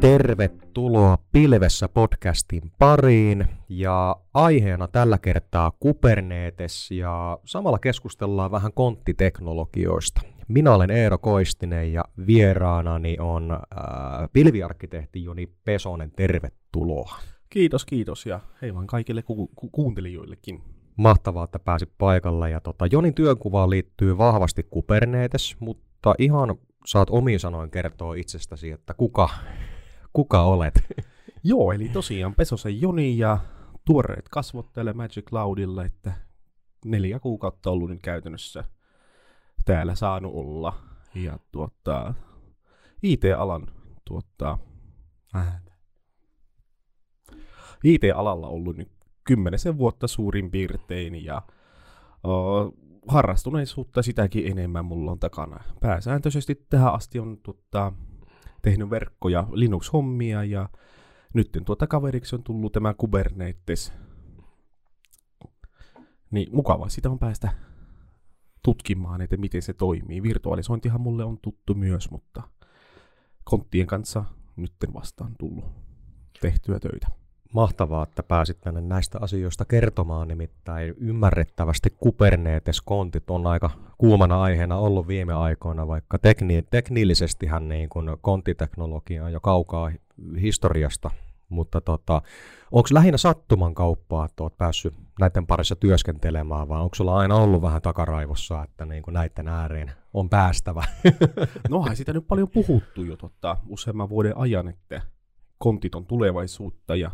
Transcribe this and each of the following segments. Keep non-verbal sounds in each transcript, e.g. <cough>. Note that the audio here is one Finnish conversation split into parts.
Tervetuloa Pilvessä podcastin pariin ja aiheena tällä kertaa Kubernetes ja samalla keskustellaan vähän konttiteknologioista. Minä olen Eero Koistinen ja vieraanani on äh, pilviarkkitehti Joni Pesonen. Tervetuloa. Kiitos, kiitos ja hei vaan kaikille ku- ku- kuuntelijoillekin. Mahtavaa, että pääsit paikalle. Ja tota, Jonin työnkuvaan liittyy vahvasti Kubernetes, mutta ihan saat omiin sanoin kertoa itsestäsi, että kuka, kuka olet. <laughs> Joo, eli tosiaan Pesosen Joni ja tuoreet kasvot täällä Magic Cloudilla, että neljä kuukautta ollut nyt käytännössä täällä saanut olla. Ja tuottaa IT-alan tuottaa, äh, IT-alalla ollut nyt kymmenisen vuotta suurin piirtein ja harrastuneisuutta sitäkin enemmän mulla on takana. Pääsääntöisesti tähän asti on tuota, tehnyt verkkoja Linux-hommia ja nyt tuota kaveriksi on tullut tämä Kubernetes. Niin mukavaa sitä on päästä tutkimaan, että miten se toimii. Virtualisointihan mulle on tuttu myös, mutta konttien kanssa nyt vastaan tullut tehtyä töitä. Mahtavaa, että pääsit tänne näistä asioista kertomaan, nimittäin ymmärrettävästi Kubernetes-kontit on aika kuumana aiheena ollut viime aikoina, vaikka tekni- teknillisestihän niin kun konttiteknologia on jo kaukaa historiasta, mutta tota, onko lähinnä sattuman kauppaa, että olet päässyt näiden parissa työskentelemään, vai onko sulla aina ollut vähän takaraivossa, että niin kuin näiden ääreen on päästävä? <laughs> Nohan sitä nyt paljon puhuttu jo totta, useamman vuoden ajan, että kontit on tulevaisuutta ja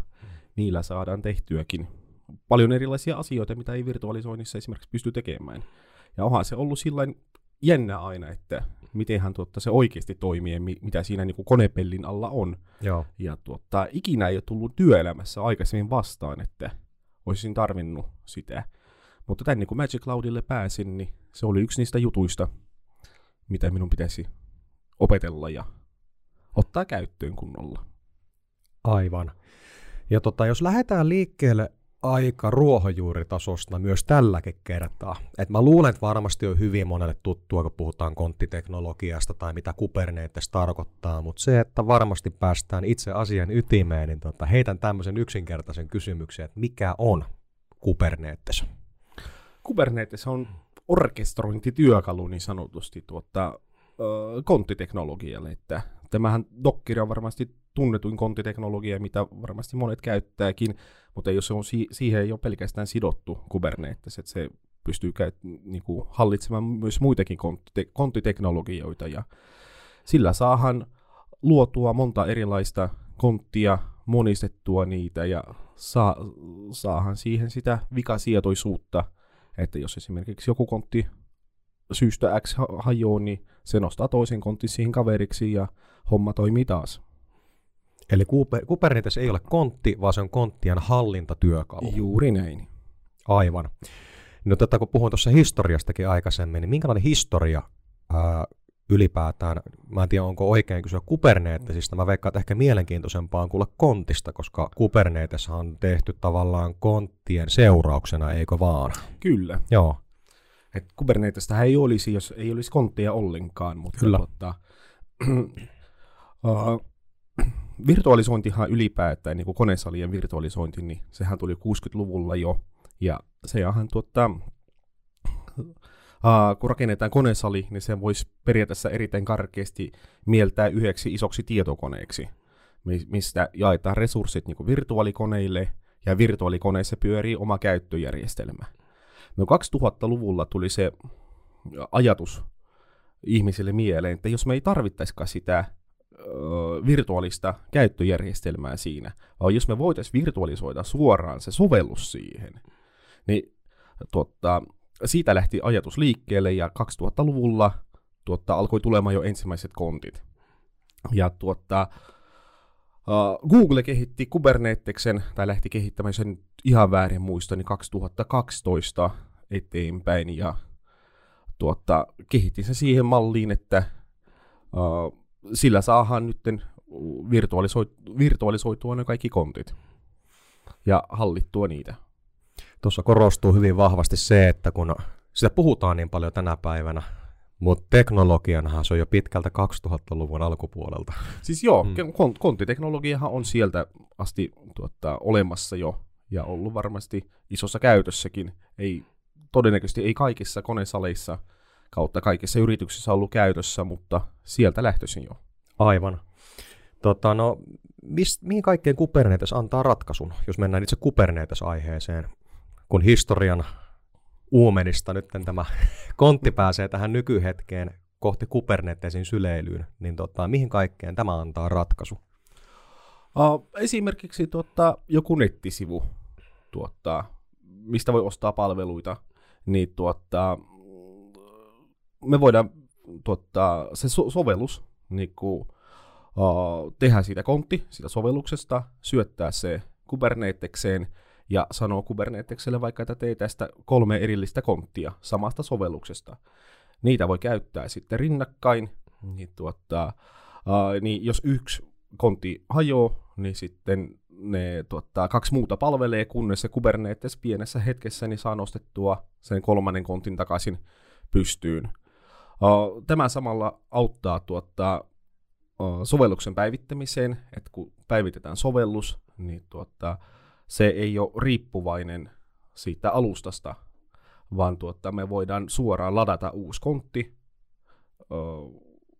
niillä saadaan tehtyäkin paljon erilaisia asioita, mitä ei virtualisoinnissa esimerkiksi pysty tekemään. Ja onhan se ollut sillä jännä aina, että mitenhän tuotta se oikeasti toimii, mitä siinä niin kuin konepellin alla on. Joo. Ja tuotta, ikinä ei ole tullut työelämässä aikaisemmin vastaan, että olisin tarvinnut sitä. Mutta tänne kun Magic Cloudille pääsin, niin se oli yksi niistä jutuista, mitä minun pitäisi opetella ja ottaa käyttöön kunnolla. Aivan. Ja tota, jos lähdetään liikkeelle aika ruohonjuuritasosta myös tälläkin kertaa. Et mä luulen, että varmasti on hyvin monelle tuttua, kun puhutaan konttiteknologiasta tai mitä Kubernetes tarkoittaa, mutta se, että varmasti päästään itse asian ytimeen, niin tota, heitän tämmöisen yksinkertaisen kysymyksen, että mikä on Kubernetes? Kubernetes on orkestrointityökalu niin sanotusti tuota, konttiteknologialle, että tämähän Docker on varmasti tunnetuin konttiteknologia, mitä varmasti monet käyttääkin, mutta jos se on si- siihen ei ole pelkästään sidottu Kubernetes, että se pystyy käyt- niinku hallitsemaan myös muitakin konttite- konttiteknologioita, ja sillä saahan luotua monta erilaista konttia, monistettua niitä, ja saa, saahan siihen sitä vikasietoisuutta, että jos esimerkiksi joku kontti syystä X hajoaa, niin se nostaa toisen kontin siihen kaveriksi ja homma toimii taas. Eli Kubernetes ei ole kontti, vaan se on konttien hallintatyökalu. Juuri näin. Aivan. No tätä kun puhuin tuossa historiastakin aikaisemmin, niin minkälainen historia ää, ylipäätään, mä en tiedä onko oikein kysyä Kubernetesista, mä veikkaan, että ehkä mielenkiintoisempaa on kuulla kontista, koska Kubernetes on tehty tavallaan konttien seurauksena, eikö vaan? Kyllä. Joo. Et Kubernetesta ei olisi, jos ei olisi kontteja ollenkaan, mutta Kyllä. Tota, <clears throat> uh, virtualisointihan ylipäätään, niin kuin konesalien virtualisointi, niin sehän tuli 60-luvulla jo, ja sehän tuottaa, Uh, kun rakennetaan konesali, niin se voisi periaatteessa erittäin karkeasti mieltää yhdeksi isoksi tietokoneeksi, mistä jaetaan resurssit niin virtuaalikoneille, ja virtuaalikoneissa pyörii oma käyttöjärjestelmä. No 2000-luvulla tuli se ajatus ihmisille mieleen, että jos me ei tarvittaisikaan sitä virtuaalista käyttöjärjestelmää siinä, vaan jos me voitaisiin virtualisoida suoraan se sovellus siihen, niin tuotta, siitä lähti ajatus liikkeelle ja 2000-luvulla tuotta, alkoi tulemaan jo ensimmäiset kontit. Ja tuotta, uh, Google kehitti Kuberneteksen, tai lähti kehittämään sen ihan väärin muista, niin 2012 eteenpäin, ja tuotta, kehitti se siihen malliin, että uh, sillä saahan nyt virtualisoit- virtualisoitua ne kaikki kontit ja hallittua niitä. Tuossa korostuu hyvin vahvasti se, että kun sitä puhutaan niin paljon tänä päivänä, Mutta teknologianhan se on jo pitkältä 2000-luvun alkupuolelta. Siis joo, mm. konttiteknologiahan on sieltä asti tuota, olemassa jo ja ollut varmasti isossa käytössäkin. Ei, todennäköisesti ei kaikissa konesaleissa kautta kaikissa yrityksissä ollut käytössä, mutta sieltä lähtöisin jo. Aivan. Tota, no, mis, mihin kaikkeen Kubernetes antaa ratkaisun, jos mennään itse Kubernetes-aiheeseen, kun historian uumenista nyt tämä <laughs> kontti pääsee tähän nykyhetkeen kohti Kubernetesin syleilyyn, niin tota, mihin kaikkeen tämä antaa ratkaisu? Uh, esimerkiksi tuota, joku nettisivu, tuottaa, mistä voi ostaa palveluita, niin tuottaa, me voidaan tuottaa se so- sovellus niin kuin, uh, tehdä siitä kontti, siitä sovelluksesta, syöttää se Kuberneteseen ja sanoo Kuberneteselle vaikka, että tee tästä kolme erillistä konttia samasta sovelluksesta. Niitä voi käyttää sitten rinnakkain, niin, tuottaa, uh, niin jos yksi kontti hajoaa, niin sitten ne tuottaa, kaksi muuta palvelee, kunnes se Kubernetes pienessä hetkessä niin saa nostettua sen kolmannen kontin takaisin pystyyn. Tämä samalla auttaa tuottaa sovelluksen päivittämiseen, että kun päivitetään sovellus, niin tuottaa, se ei ole riippuvainen siitä alustasta, vaan tuottaa, me voidaan suoraan ladata uusi kontti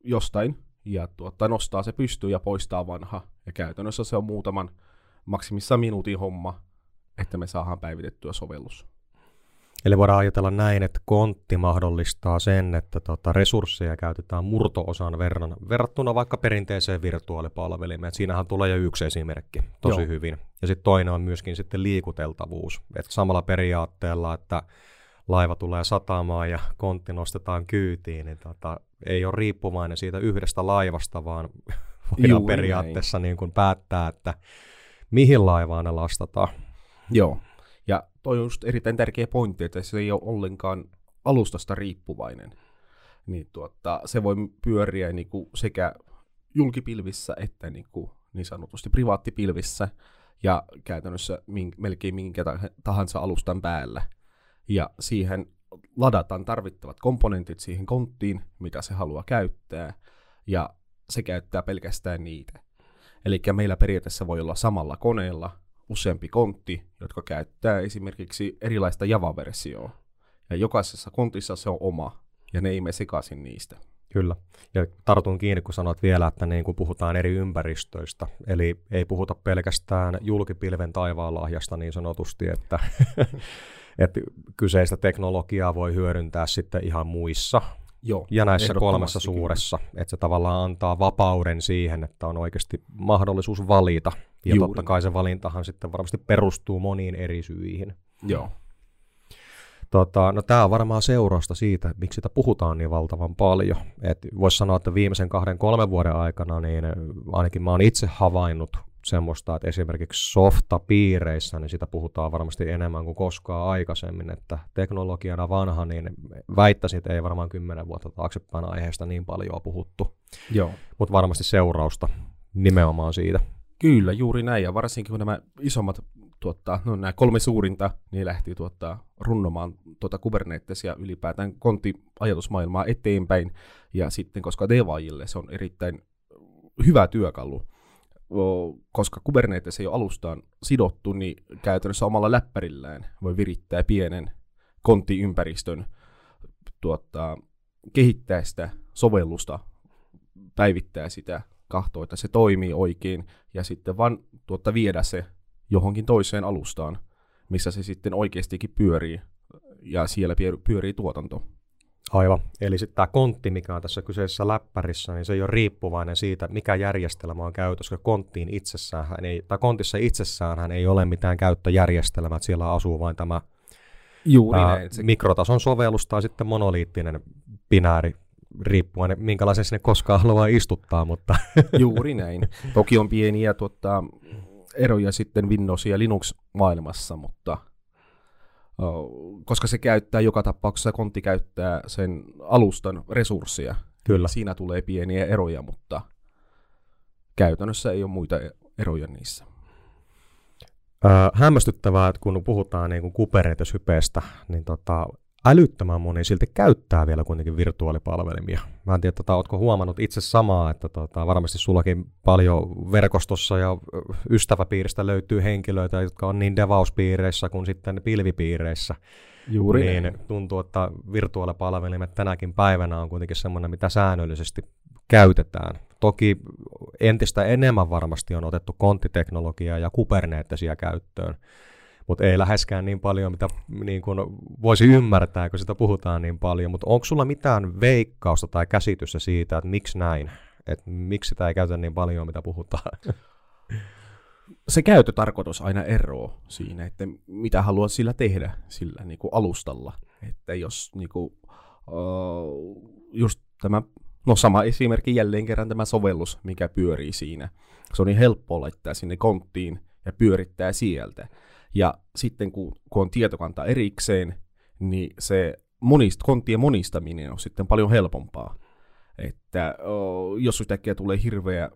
jostain ja tuottaa, nostaa se pystyyn ja poistaa vanha. Ja käytännössä se on muutaman maksimissa minuutin homma, että me saadaan päivitettyä sovellus. Eli voidaan ajatella näin, että kontti mahdollistaa sen, että tota, resursseja käytetään murto-osan verran verrattuna vaikka perinteiseen virtuaalipalvelimeen. siinähän tulee jo yksi esimerkki tosi Joo. hyvin. Ja sitten toinen on myöskin sitten liikuteltavuus. Et samalla periaatteella, että laiva tulee satamaan ja kontti nostetaan kyytiin, niin tota, ei ole riippuvainen siitä yhdestä laivasta, vaan <laughs> voidaan Juuri periaatteessa niin kuin päättää, että mihin laivaan ne lastataan. Joo, toi on just erittäin tärkeä pointti, että se ei ole ollenkaan alustasta riippuvainen. Niin tuota, se voi pyöriä niin kuin sekä julkipilvissä että niin, kuin niin sanotusti privaattipilvissä ja käytännössä min, melkein minkä tahansa alustan päällä. Ja siihen ladataan tarvittavat komponentit siihen konttiin, mitä se haluaa käyttää, ja se käyttää pelkästään niitä. Eli meillä periaatteessa voi olla samalla koneella useampi kontti, jotka käyttää esimerkiksi erilaista Java-versioa. Ja jokaisessa kontissa se on oma, ja ne ei me sekaisin niistä. Kyllä. Ja tartun kiinni, kun sanoit vielä, että niin kun puhutaan eri ympäristöistä, eli ei puhuta pelkästään julkipilven taivaanlahjasta niin sanotusti, että, <laughs> että kyseistä teknologiaa voi hyödyntää sitten ihan muissa Joo, ja näissä kolmessa suuressa, kyllä. että se tavallaan antaa vapauden siihen, että on oikeasti mahdollisuus valita. Ja Juuri. totta kai se valintahan sitten varmasti perustuu moniin eri syihin. Joo. Tota, no tämä on varmaan seurausta siitä, miksi sitä puhutaan niin valtavan paljon. Voisi sanoa, että viimeisen kahden, kolmen vuoden aikana niin ainakin mä oon itse havainnut semmoista, että esimerkiksi softa-piireissä, niin sitä puhutaan varmasti enemmän kuin koskaan aikaisemmin, että teknologiana vanha, niin väittäisin, että ei varmaan kymmenen vuotta taaksepäin aiheesta niin paljon puhuttu. Joo. Mutta varmasti seurausta nimenomaan siitä. Kyllä, juuri näin, ja varsinkin kun nämä isommat tuottaa, no nämä kolme suurinta, niin lähti tuottaa runnomaan tuota Kubernetesia ylipäätään kontti-ajatusmaailmaa eteenpäin, ja sitten koska devaajille se on erittäin hyvä työkalu, koska Kubernetes ei ole alustaan sidottu, niin käytännössä omalla läppärillään voi virittää pienen konttiympäristön, tuottaa, kehittää sitä sovellusta, päivittää sitä, kahtoa, että se toimii oikein, ja sitten vaan tuotta viedä se johonkin toiseen alustaan, missä se sitten oikeastikin pyörii, ja siellä pyörii tuotanto. Aivan. Eli sitten tämä kontti, mikä on tässä kyseisessä läppärissä, niin se ei ole riippuvainen siitä, mikä järjestelmä on käytössä, koska konttiin itsessään, ei, tai kontissa itsessään hän ei ole mitään käyttöjärjestelmää, että siellä asuu vain tämä Juuri ää, näin. mikrotason sovellus tai sitten monoliittinen binääri, riippuen minkälaisen sinne koskaan haluaa istuttaa. Mutta <laughs> Juuri näin. Toki on pieniä tuota, eroja sitten Windows- ja Linux-maailmassa, mutta – koska se käyttää joka tapauksessa, kontti käyttää sen alustan resursseja. Kyllä. Siinä tulee pieniä eroja, mutta käytännössä ei ole muita eroja niissä. Öö, hämmästyttävää, että kun puhutaan niin kuin Kubernetes-hypeestä, niin tota, älyttömän moni silti käyttää vielä kuitenkin virtuaalipalvelimia. Mä en tiedä, tota, ootko huomannut itse samaa, että tota, varmasti sullakin paljon verkostossa ja ystäväpiiristä löytyy henkilöitä, jotka on niin devauspiireissä kuin sitten pilvipiireissä. Juuri niin tuntuu, että virtuaalipalvelimet tänäkin päivänä on kuitenkin semmoinen, mitä säännöllisesti käytetään. Toki entistä enemmän varmasti on otettu konttiteknologiaa ja Kubernetesia käyttöön, mutta ei läheskään niin paljon, mitä niin kun voisi ymmärtää, kun sitä puhutaan niin paljon. Mutta onko sulla mitään veikkausta tai käsitystä siitä, että miksi näin? Että miksi sitä ei käytä niin paljon, mitä puhutaan? se käytötarkoitus aina eroaa siinä, että mitä haluat sillä tehdä sillä niin kuin alustalla. Että jos niin kuin, uh, just tämä, no sama esimerkki jälleen kerran tämä sovellus, mikä pyörii siinä. Se on niin helppo laittaa sinne konttiin ja pyörittää sieltä. Ja sitten kun, kun on tietokanta erikseen, niin se monist, konttien monistaminen on sitten paljon helpompaa. Että jos yhtäkkiä tulee hirveä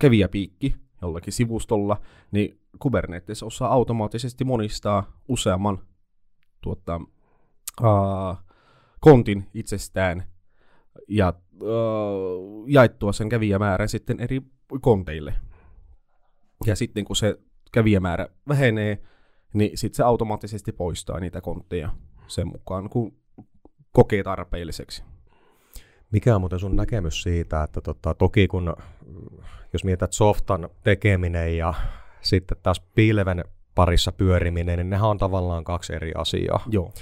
kävijäpiikki, jollakin sivustolla, niin Kubernetes osaa automaattisesti monistaa useamman tuota, uh, kontin itsestään ja uh, jaettua sen kävijämäärän sitten eri konteille. Ja sitten kun se kävijämäärä vähenee, niin sitten se automaattisesti poistaa niitä kontteja sen mukaan, kun kokee tarpeelliseksi. Mikä on muuten sun näkemys siitä, että tota, toki kun, jos mietät softan tekeminen ja sitten taas pilven parissa pyöriminen, niin nehän on tavallaan kaksi eri asiaa. Joo,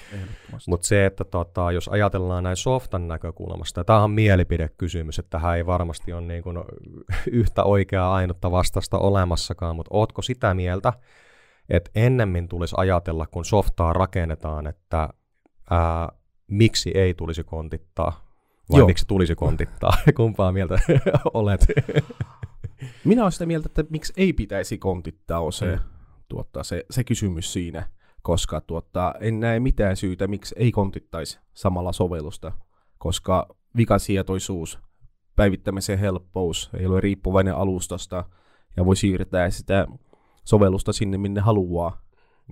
Mutta se, että tota, jos ajatellaan näin softan näkökulmasta, ja tämä on mielipidekysymys, että tähän ei varmasti ole niin kuin <laughs> yhtä oikeaa ainutta vastasta olemassakaan, mutta ootko sitä mieltä, että ennemmin tulisi ajatella, kun softaa rakennetaan, että ää, miksi ei tulisi kontittaa, vai Joo. miksi tulisi kontittaa? <laughs> Kumpaa mieltä <laughs> olet? Minä olen sitä mieltä, että miksi ei pitäisi kontittaa on se, mm. Tuottaa se, se kysymys siinä, koska tuottaa, en näe mitään syytä, miksi ei kontittaisi samalla sovellusta, koska vikasietoisuus, päivittämisen helppous, ei ole riippuvainen alustasta ja voi siirtää sitä sovellusta sinne, minne haluaa,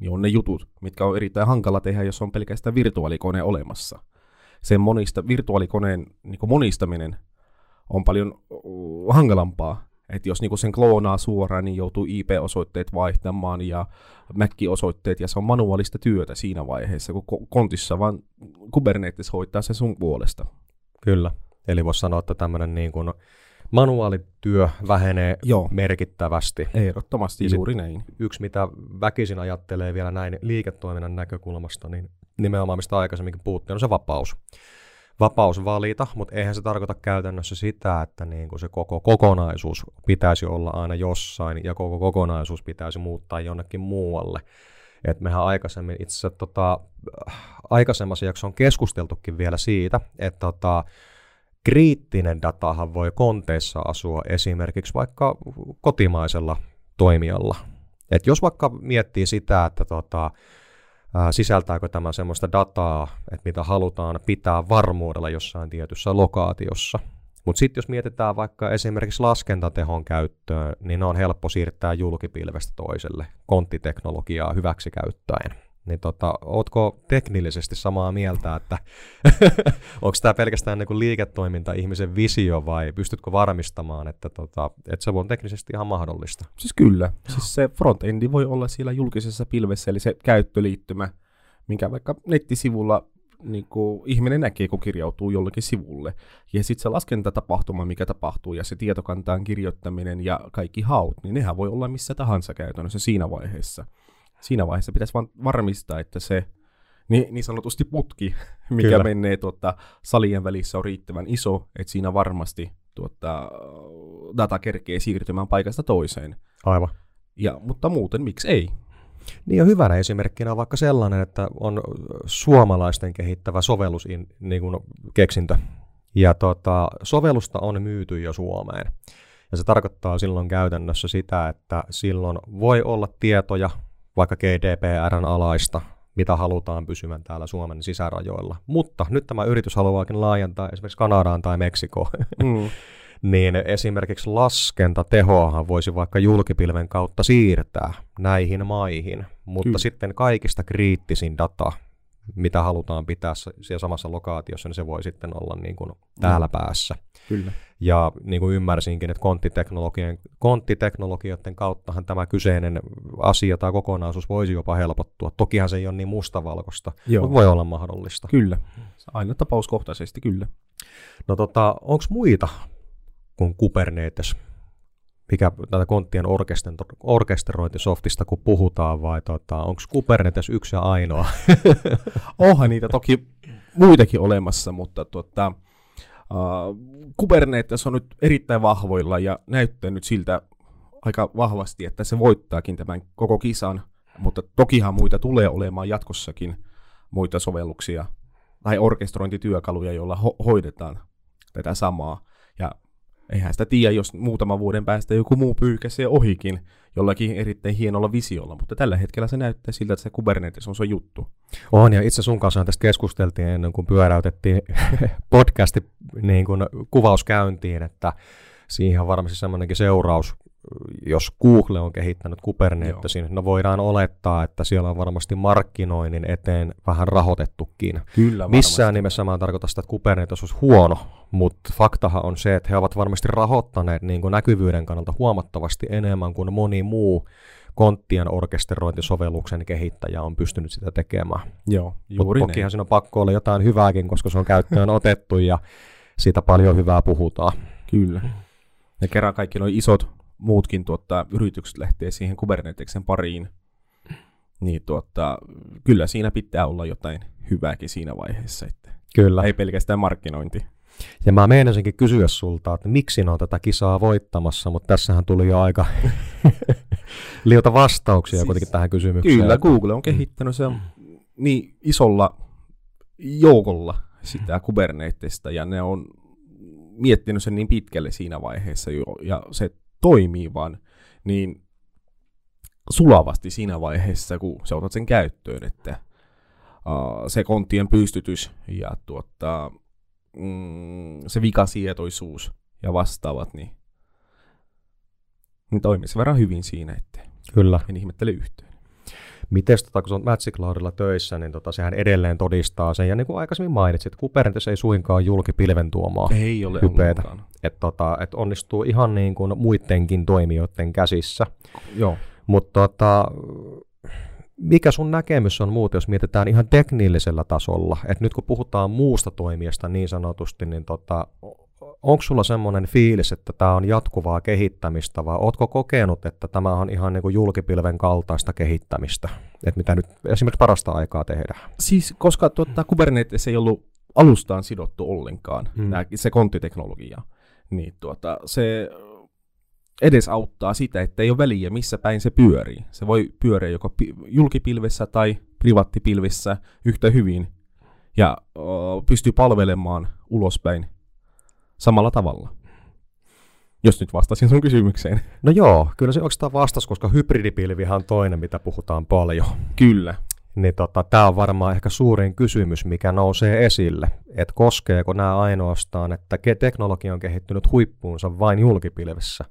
niin on ne jutut, mitkä on erittäin hankala tehdä, jos on pelkästään virtuaalikone olemassa – sen monista, virtuaalikoneen niin monistaminen on paljon uh, hankalampaa. Että jos niinku sen kloonaa suoraan, niin joutuu IP-osoitteet vaihtamaan ja MAC-osoitteet, ja se on manuaalista työtä siinä vaiheessa, kun kontissa vaan Kubernetes hoitaa se sun puolesta. Kyllä. Eli voisi sanoa, että tämmöinen niin kuin manuaalityö vähenee Joo. merkittävästi. Ehdottomasti ja juuri näin. Yksi, mitä väkisin ajattelee vielä näin liiketoiminnan näkökulmasta, niin nimenomaan mistä aikaisemminkin puhuttiin, on se vapaus. Vapaus valita, mutta eihän se tarkoita käytännössä sitä, että niin kuin se koko kokonaisuus pitäisi olla aina jossain ja koko kokonaisuus pitäisi muuttaa jonnekin muualle. Et mehän aikaisemmin itse asiassa tota, aikaisemmassa jaksossa on keskusteltukin vielä siitä, että tota, kriittinen datahan voi konteissa asua esimerkiksi vaikka kotimaisella toimijalla. Et jos vaikka miettii sitä, että tota, sisältääkö tämä semmoista dataa, että mitä halutaan pitää varmuudella jossain tietyssä lokaatiossa. Mutta sitten jos mietitään vaikka esimerkiksi laskentatehon käyttöön, niin ne on helppo siirtää julkipilvestä toiselle konttiteknologiaa hyväksi käyttäen. Niin tota, ootko teknillisesti samaa mieltä, että <laughs> onko tämä pelkästään niin liiketoiminta ihmisen visio vai pystytkö varmistamaan, että, tota, että se on teknisesti ihan mahdollista? Siis kyllä. Siis se frontendi voi olla siellä julkisessa pilvessä, eli se käyttöliittymä, minkä vaikka nettisivulla niin kuin ihminen näkee, kun kirjautuu jollekin sivulle. Ja sitten se laskentatapahtuma, mikä tapahtuu, ja se tietokantaan kirjoittaminen ja kaikki haut, niin nehän voi olla missä tahansa käytännössä siinä vaiheessa siinä vaiheessa pitäisi vaan varmistaa, että se niin, niin sanotusti putki, mikä Kyllä. menee tuota, salien välissä on riittävän iso, että siinä varmasti tuota, data kerkee siirtymään paikasta toiseen. Aivan. Ja, mutta muuten miksi ei? Niin ja hyvänä esimerkkinä on vaikka sellainen, että on suomalaisten kehittävä sovellus niin kuin keksintö. Ja tota, sovellusta on myyty jo Suomeen. Ja se tarkoittaa silloin käytännössä sitä, että silloin voi olla tietoja vaikka GDPRn alaista, mitä halutaan pysymään täällä Suomen sisärajoilla. Mutta nyt tämä yritys haluaakin laajentaa esimerkiksi Kanadaan tai Meksikoon. Mm. <laughs> niin esimerkiksi laskentatehoahan voisi vaikka julkipilven kautta siirtää näihin maihin, mutta Kyllä. sitten kaikista kriittisin data mitä halutaan pitää siellä samassa lokaatiossa, niin se voi sitten olla niin kuin täällä päässä. Kyllä. Ja niin kuin ymmärsinkin, että konttiteknologian, konttiteknologioiden kauttahan tämä kyseinen asia tai kokonaisuus voisi jopa helpottua. Tokihan se ei ole niin mustavalkoista, Joo. mutta voi olla mahdollista. Kyllä, aina tapauskohtaisesti kyllä. No tota, onko muita kuin Kubernetes? Mikä tätä konttien orkesterointisoftista kun puhutaan, vai tota, onko Kubernetes yksi ja ainoa? <laughs> Onhan niitä toki muitakin olemassa, mutta tuota, Uh, Kubernetes on nyt erittäin vahvoilla ja näyttänyt siltä aika vahvasti, että se voittaakin tämän koko kisan, mutta tokihan muita tulee olemaan jatkossakin muita sovelluksia tai orkestrointityökaluja, joilla ho- hoidetaan tätä samaa. Ja eihän sitä tiedä, jos muutaman vuoden päästä joku muu pyyhkäisee ohikin jollakin erittäin hienolla visiolla, mutta tällä hetkellä se näyttää siltä, että se Kubernetes on se juttu. On, ja itse sun kanssa tästä keskusteltiin ennen kuin pyöräytettiin <laughs> podcasti niin kuin kuvauskäyntiin, että siihen on varmasti semmoinenkin seuraus, jos Google on kehittänyt Kubernetesin, Joo. no voidaan olettaa, että siellä on varmasti markkinoinnin eteen vähän rahoitettukin. Kyllä, varmasti. Missään nimessä mä en tarkoita sitä, että Kubernetes olisi huono, mutta faktahan on se, että he ovat varmasti rahoittaneet niin kuin näkyvyyden kannalta huomattavasti enemmän kuin moni muu konttien orkesterointisovelluksen kehittäjä on pystynyt sitä tekemään. Joo, juuri Mut tokihan siinä on pakko olla jotain hyvääkin, koska se on käyttöön otettu ja siitä paljon hyvää puhutaan. Kyllä. Ja kerran kaikki nuo isot muutkin tuottaa, yritykset lähtee siihen Kuberneteksen pariin, niin tuottaa, kyllä siinä pitää olla jotain hyvääkin siinä vaiheessa. Että kyllä. Ei pelkästään markkinointi. Ja mä meinasinkin kysyä sulta, että miksi ne on tätä kisaa voittamassa, mutta tässähän tuli jo aika <laughs> liota vastauksia siis, kuitenkin tähän kysymykseen. Kyllä, Google on kehittänyt sen niin isolla joukolla sitä Kubernetesta, ja ne on miettinyt sen niin pitkälle siinä vaiheessa jo, ja se toimii vaan niin sulavasti siinä vaiheessa, kun sä otat sen käyttöön, että uh, se konttien pystytys ja tuota, mm, se vikasietoisuus ja vastaavat, niin, niin toimii se verran hyvin siinä, että Kyllä. en ihmettele yhtään. Miten tota, kun Magic Cloudilla töissä, niin tota, sehän edelleen todistaa sen. Ja niin kuin aikaisemmin mainitsit, Kubernetes ei suinkaan julkipilven tuomaa ei ole hypeitä. Että tota, et onnistuu ihan niin kuin muidenkin toimijoiden käsissä. Joo. Mutta tota, mikä sun näkemys on muuten, jos mietitään ihan teknillisellä tasolla? että nyt kun puhutaan muusta toimijasta niin sanotusti, niin tota, onko sulla semmoinen fiilis, että tämä on jatkuvaa kehittämistä, vai ootko kokenut, että tämä on ihan niin kuin julkipilven kaltaista kehittämistä, että mitä nyt esimerkiksi parasta aikaa tehdään? Siis koska tuota, Kubernetes ei ollut alustaan sidottu ollenkaan, hmm. nää, se konttiteknologia, niin tuota, se edesauttaa sitä, että ei ole väliä, missä päin se pyörii. Se voi pyöriä joko pi- julkipilvessä tai privaattipilvessä yhtä hyvin, ja o, pystyy palvelemaan ulospäin samalla tavalla. Jos nyt vastasin sun kysymykseen. No joo, kyllä se oikeastaan vastas, koska hybridipilvihan on toinen, mitä puhutaan paljon. Kyllä. Niin tota, tämä on varmaan ehkä suurin kysymys, mikä nousee esille. Että koskeeko nämä ainoastaan, että teknologia on kehittynyt huippuunsa vain julkipilvessä.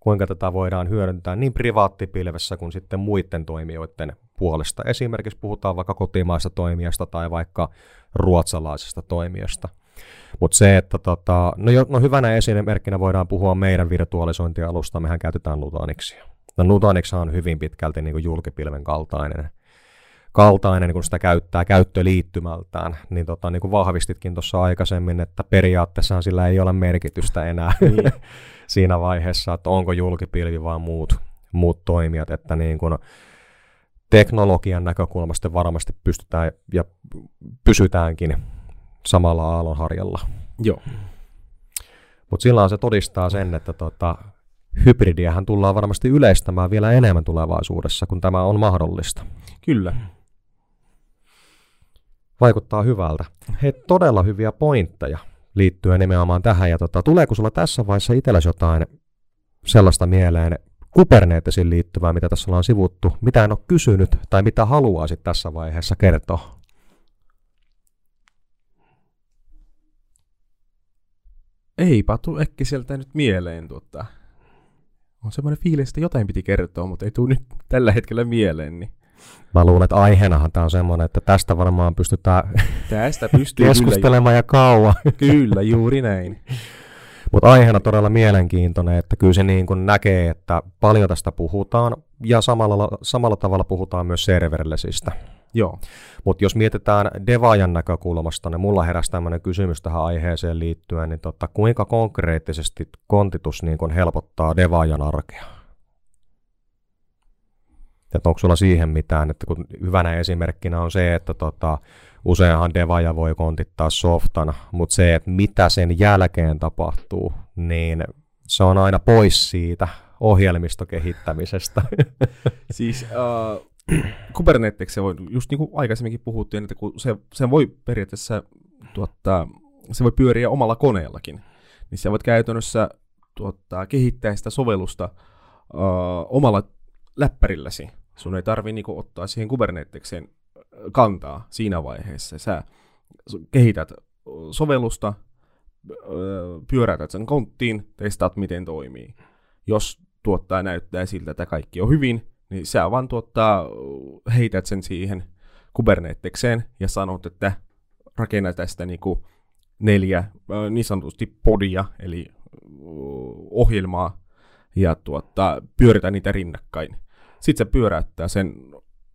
Kuinka tätä voidaan hyödyntää niin privaattipilvessä kuin sitten muiden toimijoiden puolesta. Esimerkiksi puhutaan vaikka kotimaista toimijasta tai vaikka ruotsalaisesta toimijasta – mutta se, että tota, no, jo, no hyvänä esimerkkinä voidaan puhua meidän virtualisointialusta, mehän käytetään Nutanixia. No Nutanix on hyvin pitkälti niin kuin julkipilven kaltainen, kaltainen, kun sitä käyttää käyttöliittymältään, niin, tota, niin kuin vahvistitkin tuossa aikaisemmin, että periaatteessa sillä ei ole merkitystä enää niin. <laughs> siinä vaiheessa, että onko julkipilvi vai muut, muut toimijat, että niin kuin teknologian näkökulmasta varmasti pystytään ja pysytäänkin samalla aallonharjalla. Joo. Mutta silloin se todistaa sen, että tota, hybridiähän tullaan varmasti yleistämään vielä enemmän tulevaisuudessa, kun tämä on mahdollista. Kyllä. Vaikuttaa hyvältä. He todella hyviä pointteja liittyen nimenomaan tähän. Ja tota, tuleeko sulla tässä vaiheessa itselläsi jotain sellaista mieleen Kubernetesin liittyvää, mitä tässä ollaan sivuttu, mitä en ole kysynyt tai mitä haluaisit tässä vaiheessa kertoa? Eipä tuu äkki sieltä nyt mieleen tuota. On semmoinen fiilis, että jotain piti kertoa, mutta ei tule nyt tällä hetkellä mieleen. Niin. Mä luulen, että aiheenahan tämä on semmoinen, että tästä varmaan pystytään <laughs> Tästä pystyy keskustelemaan ja kauan. <laughs> Kyllä, juuri näin. Mutta aiheena todella mielenkiintoinen, että kyllä se niin kuin näkee, että paljon tästä puhutaan ja samalla, samalla tavalla puhutaan myös serverlessistä. Joo. Mutta jos mietitään devaajan näkökulmasta, niin mulla heräsi tämmöinen kysymys tähän aiheeseen liittyen, niin tota, kuinka konkreettisesti kontitus niin kun helpottaa devaajan arkea? Että onko sulla siihen mitään, että kun hyvänä esimerkkinä on se, että tota, useinhan devaja voi kontittaa softana, mutta se, että mitä sen jälkeen tapahtuu, niin se on aina pois siitä ohjelmistokehittämisestä. <laughs> siis uh, <clears throat> Kubernetes, voi, just niin kuin aikaisemminkin puhuttiin, että kun se, se voi periaatteessa tuottaa, se voi pyöriä omalla koneellakin, niin sä voit käytännössä tuottaa, kehittää sitä sovellusta uh, omalla läppärilläsi. Sun ei tarvi niin kuin, ottaa siihen Kuberneteseen kantaa siinä vaiheessa. Sä kehität sovellusta, pyöräytät sen konttiin, testaat miten toimii. Jos tuottaa näyttää siltä, että kaikki on hyvin, niin sä vaan tuottaa, heität sen siihen Kuberneteseen ja sanot, että rakenna tästä niinku neljä niin sanotusti podia, eli ohjelmaa, ja tuottaa, pyöritä niitä rinnakkain. Sitten se pyöräyttää sen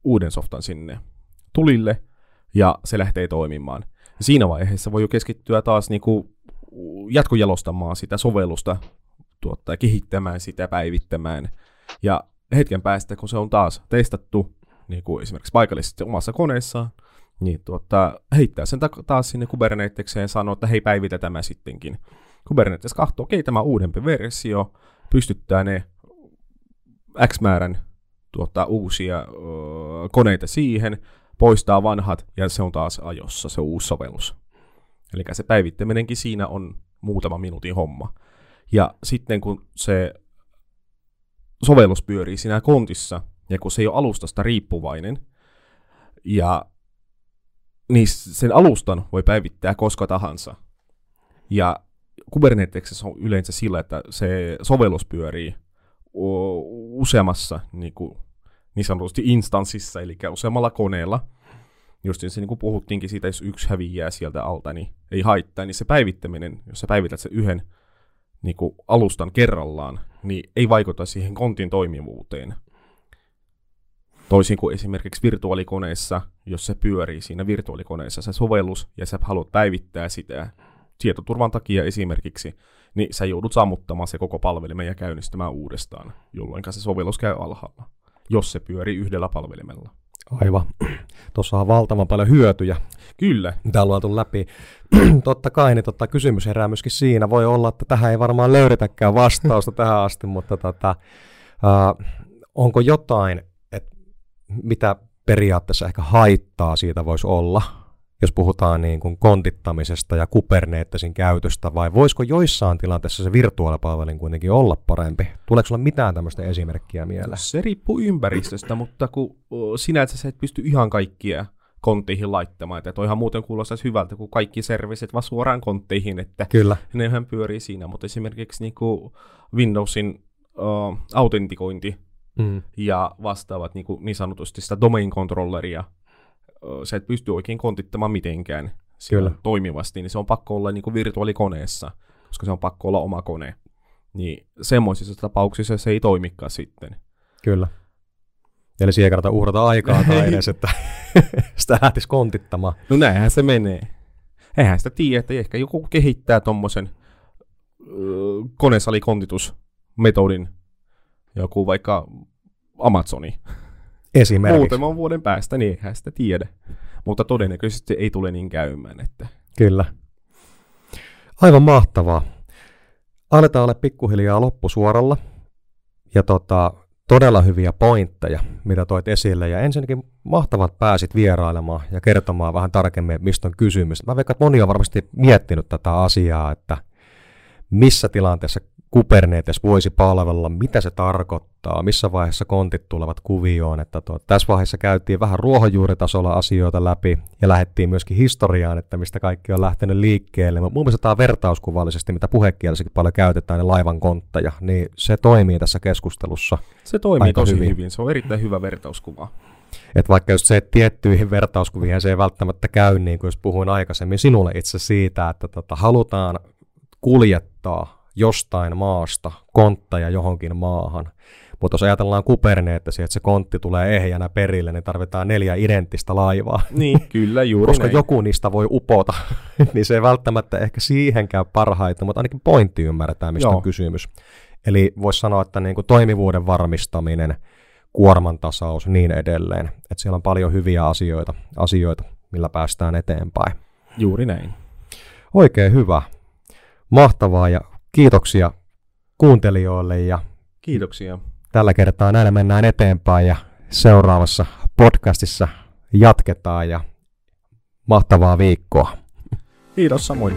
uuden softan sinne tulille, ja se lähtee toimimaan. Siinä vaiheessa voi jo keskittyä taas niinku jatkojalostamaan sitä sovellusta, tuottaa, kehittämään sitä, päivittämään. Ja hetken päästä, kun se on taas testattu, niin kuin esimerkiksi paikallisesti omassa koneessaan, niin tuota, heittää sen taas sinne Kuberneteseen ja sanoo, että hei, päivitä tämä sittenkin. Kubernetes katsoo, okei, okay, tämä uudempi versio, pystyttää ne X määrän tuottaa uusia ö, koneita siihen, poistaa vanhat ja se on taas ajossa se uusi sovellus. Eli se päivittäminenkin siinä on muutama minuutin homma. Ja sitten kun se sovellus pyörii siinä kontissa, ja kun se ei ole alustasta riippuvainen, ja niin sen alustan voi päivittää koska tahansa. Ja Kubernetesessä on yleensä sillä, että se sovellus pyörii useammassa niin, kuin, niin sanotusti instanssissa, eli useammalla koneella. Just se, niin kuin puhuttiinkin siitä, jos yksi häviää sieltä alta, niin ei haittaa, niin se päivittäminen, jos sä päivität sen yhden niin kuin alustan kerrallaan, niin ei vaikuta siihen kontin toimivuuteen. Toisin kuin esimerkiksi virtuaalikoneessa, jos se pyörii siinä virtuaalikoneessa se sovellus ja sä haluat päivittää sitä tietoturvan takia esimerkiksi, niin sä joudut sammuttamaan se koko palvelimen ja käynnistämään uudestaan, jolloin se sovellus käy alhaalla, jos se pyörii yhdellä palvelimella. Aivan. <clears throat> Tuossa on valtavan paljon hyötyjä. Kyllä. Mitä on luotu läpi. <clears throat> Totta kai, niin totta, kysymys herää myöskin siinä. Voi olla, että tähän ei varmaan löydetäkään vastausta <clears throat> tähän asti, mutta tota, uh, onko jotain, että mitä periaatteessa ehkä haittaa siitä voisi olla, jos puhutaan niin kuin kontittamisesta ja Kubernetesin käytöstä, vai voisiko joissain tilanteissa se virtuaalipalvelin kuitenkin olla parempi? Tuleeko sulla mitään tämmöistä esimerkkiä mieleen? Se riippuu ympäristöstä, mutta kun sinänsä sä et pysty ihan kaikkia kontteihin laittamaan. Että toihan muuten kuulostaisi hyvältä, kun kaikki serviset vaan suoraan kontteihin, että Kyllä. nehän pyörii siinä. Mutta esimerkiksi niin kuin Windowsin uh, autentikointi mm. ja vastaavat niin, kuin niin sanotusti sitä domain controlleria, sä et pysty oikein kontittamaan mitenkään Kyllä. toimivasti, niin se on pakko olla niin kuin virtuaalikoneessa, koska se on pakko olla oma kone. Niin semmoisissa tapauksissa se ei toimikaan sitten. Kyllä. Eli siihen kannattaa uhrata aikaa tai <laughs> edes, että <laughs> sitä lähtisi kontittamaan. No näinhän se menee. Eihän sitä tiedä, että ehkä joku kehittää tuommoisen konesalikontitusmetodin, joku vaikka Amazoni. Esimerkiksi. Muutaman vuoden päästä, niin eihän sitä tiedä. Mutta todennäköisesti ei tule niin käymään. Että... Kyllä. Aivan mahtavaa. Aletaan olla pikkuhiljaa loppusuoralla. Ja tota, todella hyviä pointteja, mitä toit esille. Ja ensinnäkin mahtavat pääsit vierailemaan ja kertomaan vähän tarkemmin, mistä on kysymys. Mä veikkaan, että moni on varmasti miettinyt tätä asiaa, että missä tilanteessa Kubernetes voisi palvella, mitä se tarkoittaa, missä vaiheessa kontit tulevat kuvioon. Että tuo, tässä vaiheessa käytiin vähän ruohonjuuritasolla asioita läpi ja lähdettiin myöskin historiaan, että mistä kaikki on lähtenyt liikkeelle. Mutta mun mielestä tämä vertauskuvallisesti, mitä puhekielissäkin paljon käytetään, ne laivan kontteja, niin se toimii tässä keskustelussa Se toimii tosi hyvin. hyvin. Se on erittäin hyvä vertauskuva. Että vaikka just se, että tiettyihin vertauskuviin se ei välttämättä käy, niin kuin jos puhuin aikaisemmin sinulle itse siitä, että tota, halutaan kuljettaa jostain maasta kontteja johonkin maahan. Mutta jos ajatellaan Kubernetesia, että se kontti tulee ehjänä perille, niin tarvitaan neljä identtistä laivaa. Niin, <laughs> kyllä, juuri Koska näin. joku niistä voi upota, <laughs> niin se ei välttämättä ehkä siihen käy parhaiten, mutta ainakin pointti ymmärretään, mistä Joo. on kysymys. Eli voisi sanoa, että niin kuin toimivuuden varmistaminen, kuorman tasaus, niin edelleen. Että siellä on paljon hyviä asioita, asioita, millä päästään eteenpäin. Juuri näin. Oikein hyvä. Mahtavaa ja kiitoksia kuuntelijoille ja Kiitoksia. tällä kertaa näillä mennään eteenpäin ja seuraavassa podcastissa jatketaan ja mahtavaa viikkoa. Kiitos samoin.